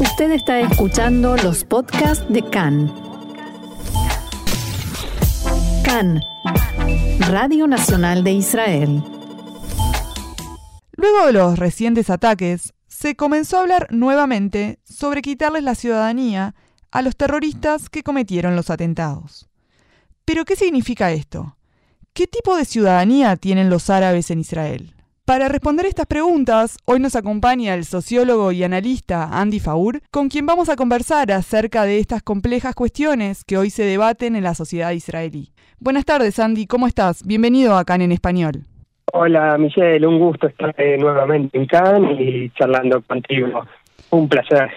Usted está escuchando los podcasts de CAN. CAN, Radio Nacional de Israel. Luego de los recientes ataques, se comenzó a hablar nuevamente sobre quitarles la ciudadanía a los terroristas que cometieron los atentados. Pero, ¿qué significa esto? ¿Qué tipo de ciudadanía tienen los árabes en Israel? Para responder estas preguntas, hoy nos acompaña el sociólogo y analista Andy Faur, con quien vamos a conversar acerca de estas complejas cuestiones que hoy se debaten en la sociedad israelí. Buenas tardes, Andy, ¿cómo estás? Bienvenido a CAN en español. Hola, Michelle, un gusto estar eh, nuevamente en CAN y charlando contigo. Un placer.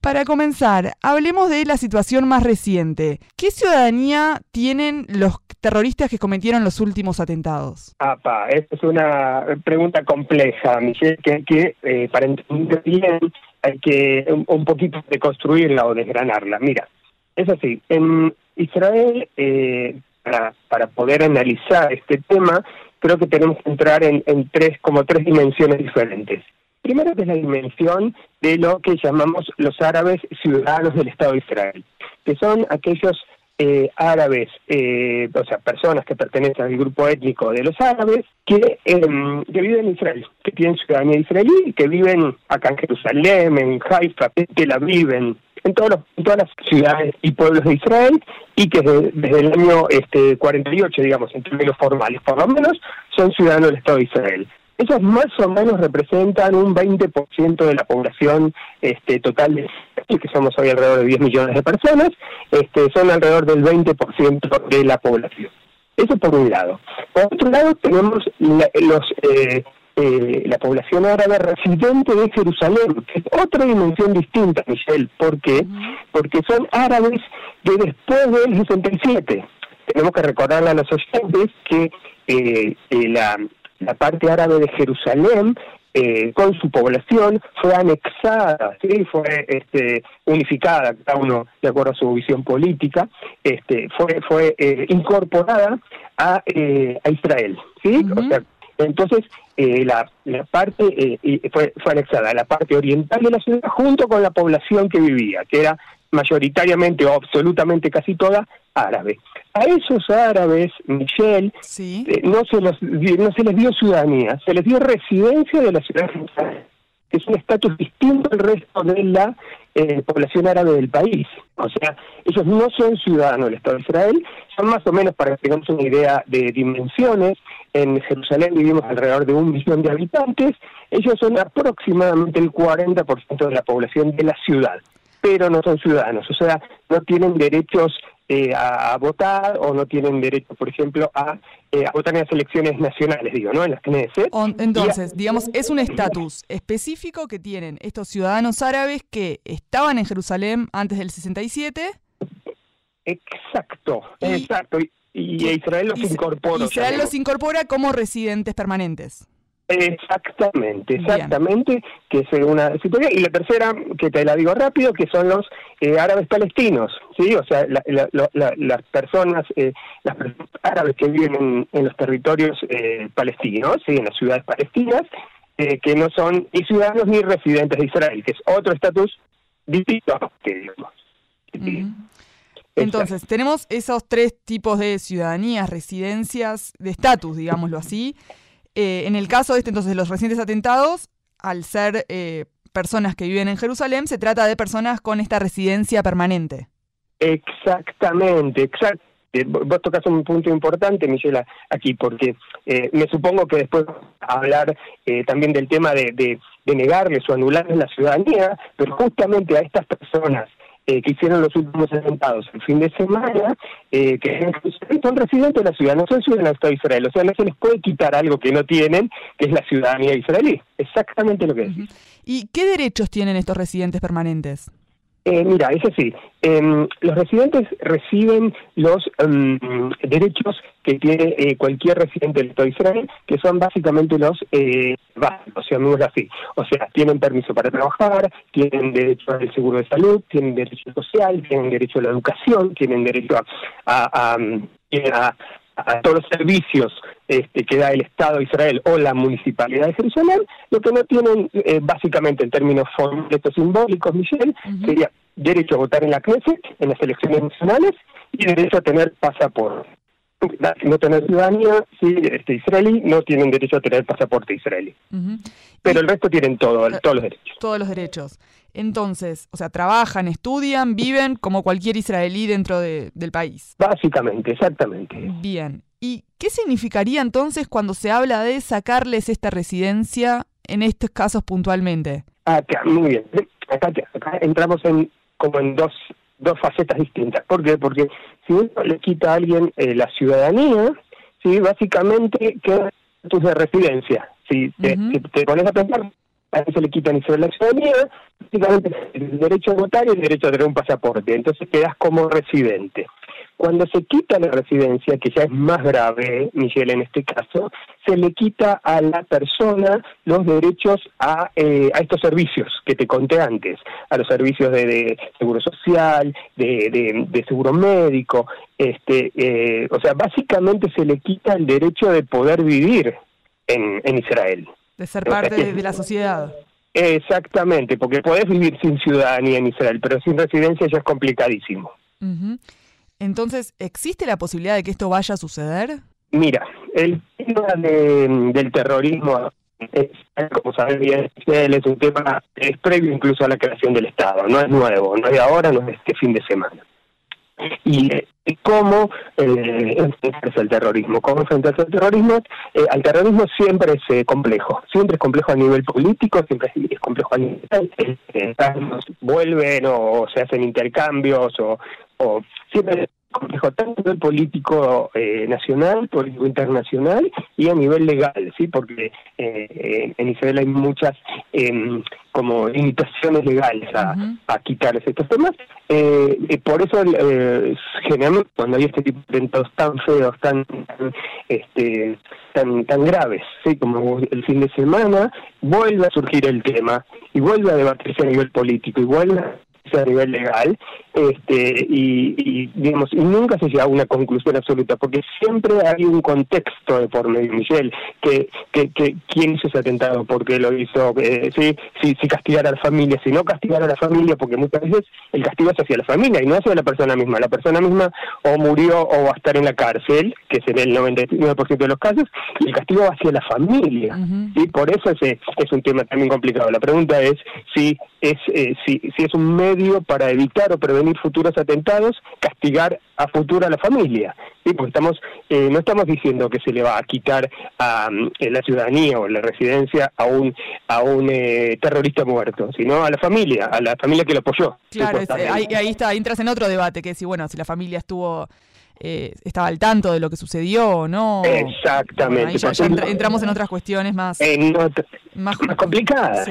Para comenzar, hablemos de la situación más reciente. ¿Qué ciudadanía tienen los terroristas que cometieron los últimos atentados? Apa, esta es una pregunta compleja, Michelle, que, que eh, para entender bien hay que un, poquito deconstruirla o desgranarla. Mira, es así, en Israel, eh, para, para poder analizar este tema, creo que tenemos que entrar en, en tres, como tres dimensiones diferentes. Primero que es la dimensión de lo que llamamos los árabes ciudadanos del Estado de Israel, que son aquellos eh, árabes, eh, o sea, personas que pertenecen al grupo étnico de los árabes, que, em, que viven en Israel, que tienen ciudadanía israelí que viven acá en Jerusalén, en Haifa, que la viven en, todos en todas las ciudades y pueblos de Israel y que desde, el año este, 48, digamos, en términos formales, por lo menos, son ciudadanos del Estado de Israel. Esos más o menos representan un 20% de la población este, total de que somos hoy alrededor de 10 millones de personas, este, son alrededor del 20% de la población. Eso por un lado. Por otro lado tenemos la, los eh, eh, la población árabe residente de Jerusalén, que es otra dimensión distinta, Michelle. ¿Por qué? Porque son árabes de después del 67. Tenemos que recordarle a los oyentes que eh, la la parte árabe de Jerusalén eh, con su población fue anexada, sí, fue este, unificada, cada uno de acuerdo a su visión política, este, fue fue eh, incorporada a, eh, a Israel, sí, o sea, entonces la, la parte fue fue anexada la parte oriental de la ciudad junto con la población que vivía, que era mayoritariamente o absolutamente casi toda árabe. A esos árabes, Michelle, eh, no, se los, no se les dio ciudadanía, se les dio residencia de la ciudad que es un estatus distinto al resto de la eh, población árabe del país. O sea, ellos no son ciudadanos del Estado de Israel, son más o menos, para que tengamos una idea de dimensiones, en Jerusalén vivimos alrededor de un millón de habitantes, ellos son aproximadamente el 40% de la población de la ciudad pero no son ciudadanos, o sea, no tienen derechos eh, a, votar o no tienen derecho, por ejemplo, a, eh, votar en las elecciones nacionales, digo, ¿no? En las Knesset. Entonces, digamos, es un estatus específico que tienen estos ciudadanos árabes que estaban en Jerusalén antes del 67. Exacto, exacto. Y, Israel los incorpora. Israel los incorpora como residentes permanentes. Exactamente, exactamente, que es una situación. Y la tercera, que te la digo rápido, que son los eh, árabes palestinos, ¿sí? O sea, las personas, eh, las árabes que viven en, los territorios eh, palestinos, ¿sí? En las ciudades palestinas, que no son ni ciudadanos ni residentes de Israel, que es otro estatus distinto que digamos. Entonces, tenemos esos tres tipos de ciudadanías, residencias, de estatus, digámoslo así. Eh, en el caso de este, entonces, de los recientes atentados, al ser eh, personas que viven en Jerusalén, se trata de personas con esta residencia permanente. Exactamente, exacto. Eh, vos tocas un punto importante, Michelle, aquí, porque me supongo que después hablar también del tema de, de, de negarles o anularles la ciudadanía, pero justamente a estas personas eh, que hicieron los últimos atentados el fin de semana, eh, que son residentes de la ciudad, no son ciudadanos de Israel. O sea, no se les puede quitar algo que no tienen, que es la ciudadanía israelí. Exactamente lo que es. ¿Y qué derechos tienen estos residentes permanentes? Eh, mira, es así. Em, los residentes reciben los em, derechos que tiene eh, cualquier residente del Estado de Israel, que son básicamente los eh, básicos, llamémoslo así. O sea, tienen permiso para trabajar, tienen derecho al seguro de salud, tienen derecho social, tienen derecho a la educación, tienen derecho a, todos los servicios este, que da el Estado de Israel o la Municipalidad de Jerusalén, lo que no tienen eh, básicamente en términos formales simbólicos, Michelle, sería derecho a votar en la Knesset, en las elecciones nacionales, y derecho a tener pasaporte. No tener ciudadanía sí, este, israelí, no tienen derecho a tener pasaporte israelí. Pero el resto tienen todo, todos los derechos. Todos los derechos. Entonces, o sea, trabajan, estudian, viven como cualquier israelí dentro de, del país. Básicamente, exactamente. Bien. ¿Y qué significaría entonces cuando se habla de sacarles esta residencia en estos casos puntualmente? Acá, muy bien. Acá, acá entramos en como en dos dos facetas distintas. ¿Por qué? Porque si uno le quita a alguien eh, la ciudadanía, sí, básicamente queda tus de residencia. Si te, te pones a pensar, a se le quitan y la ciudadanía, básicamente el derecho a votar y el derecho a tener un pasaporte. Entonces quedas como residente. Cuando se quita la residencia, que ya es más grave, Miguel, en este caso, se le quita a la persona los derechos a, eh, a estos servicios que te conté antes, a los servicios de, seguro social, de, de, seguro médico, este, eh, o sea, básicamente se le quita el derecho de poder vivir en, en Israel. De ser parte de, la sociedad. Exactamente, porque podés vivir sin ciudadanía en Israel, pero sin residencia ya es complicadísimo. Entonces, ¿existe la posibilidad de que esto vaya a suceder? Mira, el tema del terrorismo es, como sabes bien, es un tema es previo incluso a la creación del Estado, no es nuevo, no es de ahora, no es este fin de semana. Y, cómo eh, enfrentarse al terrorismo. ¿Cómo enfrentarse al terrorismo? Eh, al terrorismo siempre es eh, complejo, siempre es complejo a nivel político, siempre es complejo a nivel... Eh, vuelven o, se hacen intercambios o, o siempre complejo tanto a nivel político eh, nacional, político internacional y a nivel legal, sí, porque eh, en Israel hay muchas em, como limitaciones legales a, a quitarles estos temas. Eh, por eso generalmente cuando hay este tipo de eventos tan feos, tan, este tan tan graves, sí, como el fin de semana, vuelve a surgir el tema y vuelve a debatirse a nivel político y vuelve a a nivel legal este y, digamos y nunca se llega a una conclusión absoluta porque siempre hay un contexto de por medio Michelle que, que, que quién hizo ese atentado por qué lo hizo eh, si, si, si castigar a la familia si no castigar a la familia porque muchas veces el castigo es hacia la familia y no hacia la persona misma. La persona misma o murió o va a estar en la cárcel que es en el 99% de los casos y el castigo va hacia la familia. Y por eso ese es un tema también complicado. La pregunta es si es eh, si, si es un medio para evitar o prevenir futuros atentados, castigar a futuro a la familia. ¿sí? Porque estamos, eh, no estamos diciendo que se le va a quitar a, eh, la ciudadanía o la residencia a un, a un eh, terrorista muerto, sino a la familia, a la familia que lo apoyó. Claro, ahí, ahí, está, entras en otro debate, que es si, bueno, si la familia estuvo eh, estaba al tanto de lo que sucedió no. Exactamente. ya, entramos en otras cuestiones más, más, complicadas.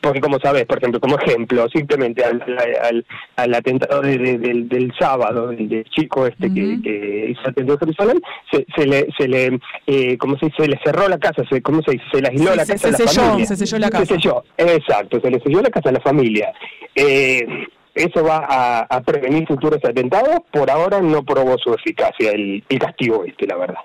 Porque como sabes, por ejemplo, como ejemplo, simplemente al, al, atentado del, sábado, del, chico este que, que, hizo atentado a Jerusalén, se, se le, se le eh, ¿cómo se dice? Se le cerró la casa, se, ¿cómo se dice? Se le aisló la casa a la familia. Se selló la casa. Se selló, exacto, se le selló la casa a la familia. Eh, eso va a, prevenir futuros atentados. Por ahora no probó su eficacia el, castigo este, la verdad.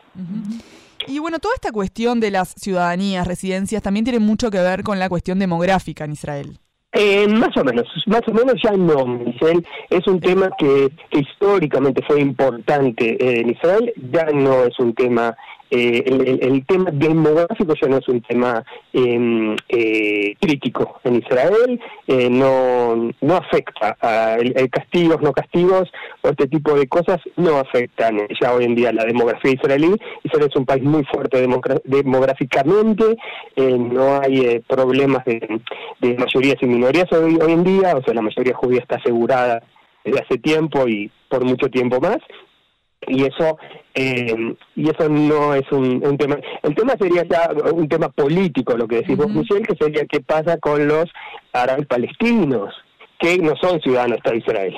Y bueno, toda esta cuestión de las ciudadanías, residencias, también tiene mucho que ver con la cuestión demográfica en Israel. Eh, más o menos, más o menos ya no, Michelle. Es un tema que, que históricamente fue importante en Israel, ya no es un tema eh, el, tema demográfico ya no es un tema em, eh, crítico en Israel, eh, no, no afecta a el, castigos, no castigos o este tipo de cosas no afectan ya hoy en día la demografía israelí. Israel es un país muy fuerte demográficamente, no hay problemas de, de, mayorías y minorías hoy, hoy en día, o sea, la mayoría judía está asegurada desde hace tiempo y por mucho tiempo más y eso eh, y eso no es un, tema el tema sería ya un tema político lo que decimos uh que sería qué pasa con los árabes palestinos que no son ciudadanos de Israel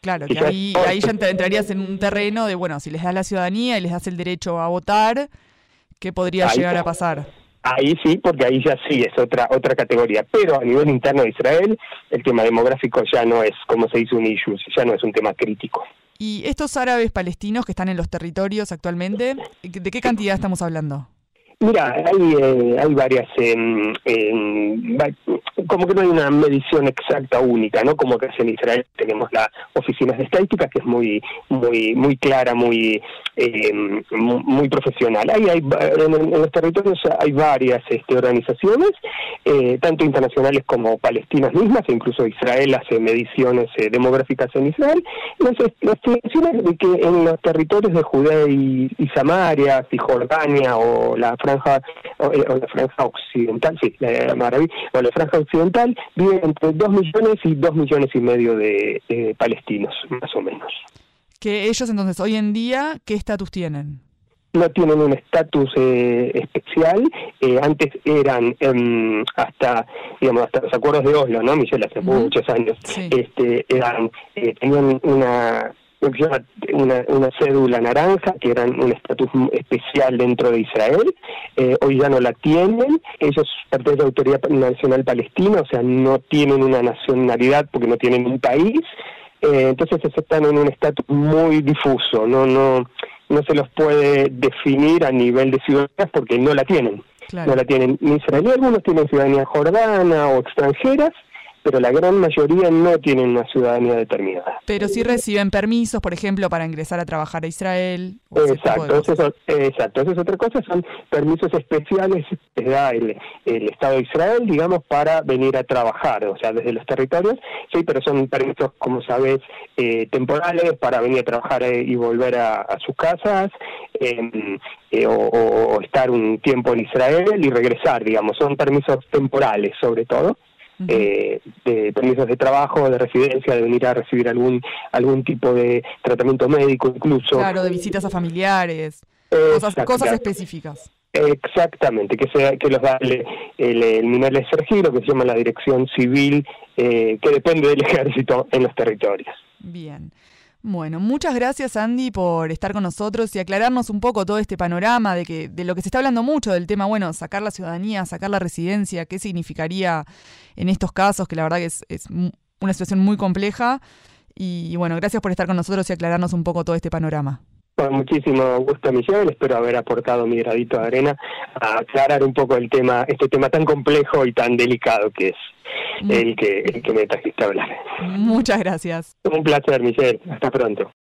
Claro, que ahí, ahí ya entrarías en un terreno de, bueno, si les das la ciudadanía y les das el derecho a votar, ¿qué podría llegar a pasar? Ahí sí, porque ahí ya sí es otra otra categoría. Pero a nivel interno de Israel, el tema demográfico ya no es, como se dice, un issue, ya no es un tema crítico. ¿Y estos árabes palestinos que están en los territorios actualmente, de qué cantidad estamos hablando? Mira, hay, eh, hay varias, como que no hay una medición exacta única, ¿no? Como que en Israel tenemos las oficinas de estadística, que es muy, muy, muy clara, muy, eh, muy profesional. Hay, hay, en, los territorios hay varias este, organizaciones, eh, tanto internacionales como palestinas mismas, e incluso Israel hace mediciones demográficas en Israel. Entonces, las estimaciones de que en los territorios de Judea y, y Samaria, y Jordania o la franja eh, o, la franja occidental, sí, la Maraví, o la franja viven entre 2 millones y 2 millones y medio de, palestinos, más o menos. Que ellos entonces, hoy en día, ¿qué estatus tienen? no tienen un estatus eh, especial. Eh, antes eran em, hasta, digamos, hasta los acuerdos de Oslo, ¿no, Michelle? Hace muchos años. Este, eran, tenían una una, una cédula naranja, que eran un estatus especial dentro de Israel. Eh, hoy ya no la tienen. Ellos pertenecen a la Autoridad Nacional Palestina, o sea, no tienen una nacionalidad porque no tienen un país. Eh, entonces están en un estatus muy difuso, no, no, no se los puede definir a nivel de ciudadanía porque no la tienen. No la tienen ni israelí, algunos tienen ciudadanía jordana o extranjeras, pero la gran mayoría no tienen una ciudadanía determinada. Pero sí reciben permisos, por ejemplo, para ingresar a trabajar a Israel. Exacto, eso es, exacto, eso es otra cosa, son permisos especiales que da el, Estado de Israel, digamos, para venir a trabajar, o sea, desde los territorios, sí, pero son permisos, como sabes, eh, temporales para venir a trabajar eh, y volver a, sus casas, em, eh, o estar un tiempo en Israel y regresar, digamos, son permisos temporales sobre todo eh, de permisos de trabajo, de residencia, de venir a recibir algún algún tipo de tratamiento médico incluso. Claro, de visitas a familiares, cosas, específicas. Exactamente, que sea que los da el, el, el Sergiro, que se llama la Dirección Civil, eh, que depende del ejército en los territorios. Bien. Bueno, muchas gracias Andy por estar con nosotros y aclararnos un poco todo este panorama de que de lo que se está hablando mucho del tema, bueno, sacar la ciudadanía, sacar la residencia, qué significaría en estos casos, que la verdad que es, una situación muy compleja. Y bueno, gracias por estar con nosotros y aclararnos un poco todo este panorama. Con muchísimo gusto, Michelle. Espero haber aportado mi gradito de arena a aclarar un poco el tema, este tema tan complejo y tan delicado que es el que, el que me trajiste a hablar. Muchas gracias. Un placer, Michelle. Hasta pronto.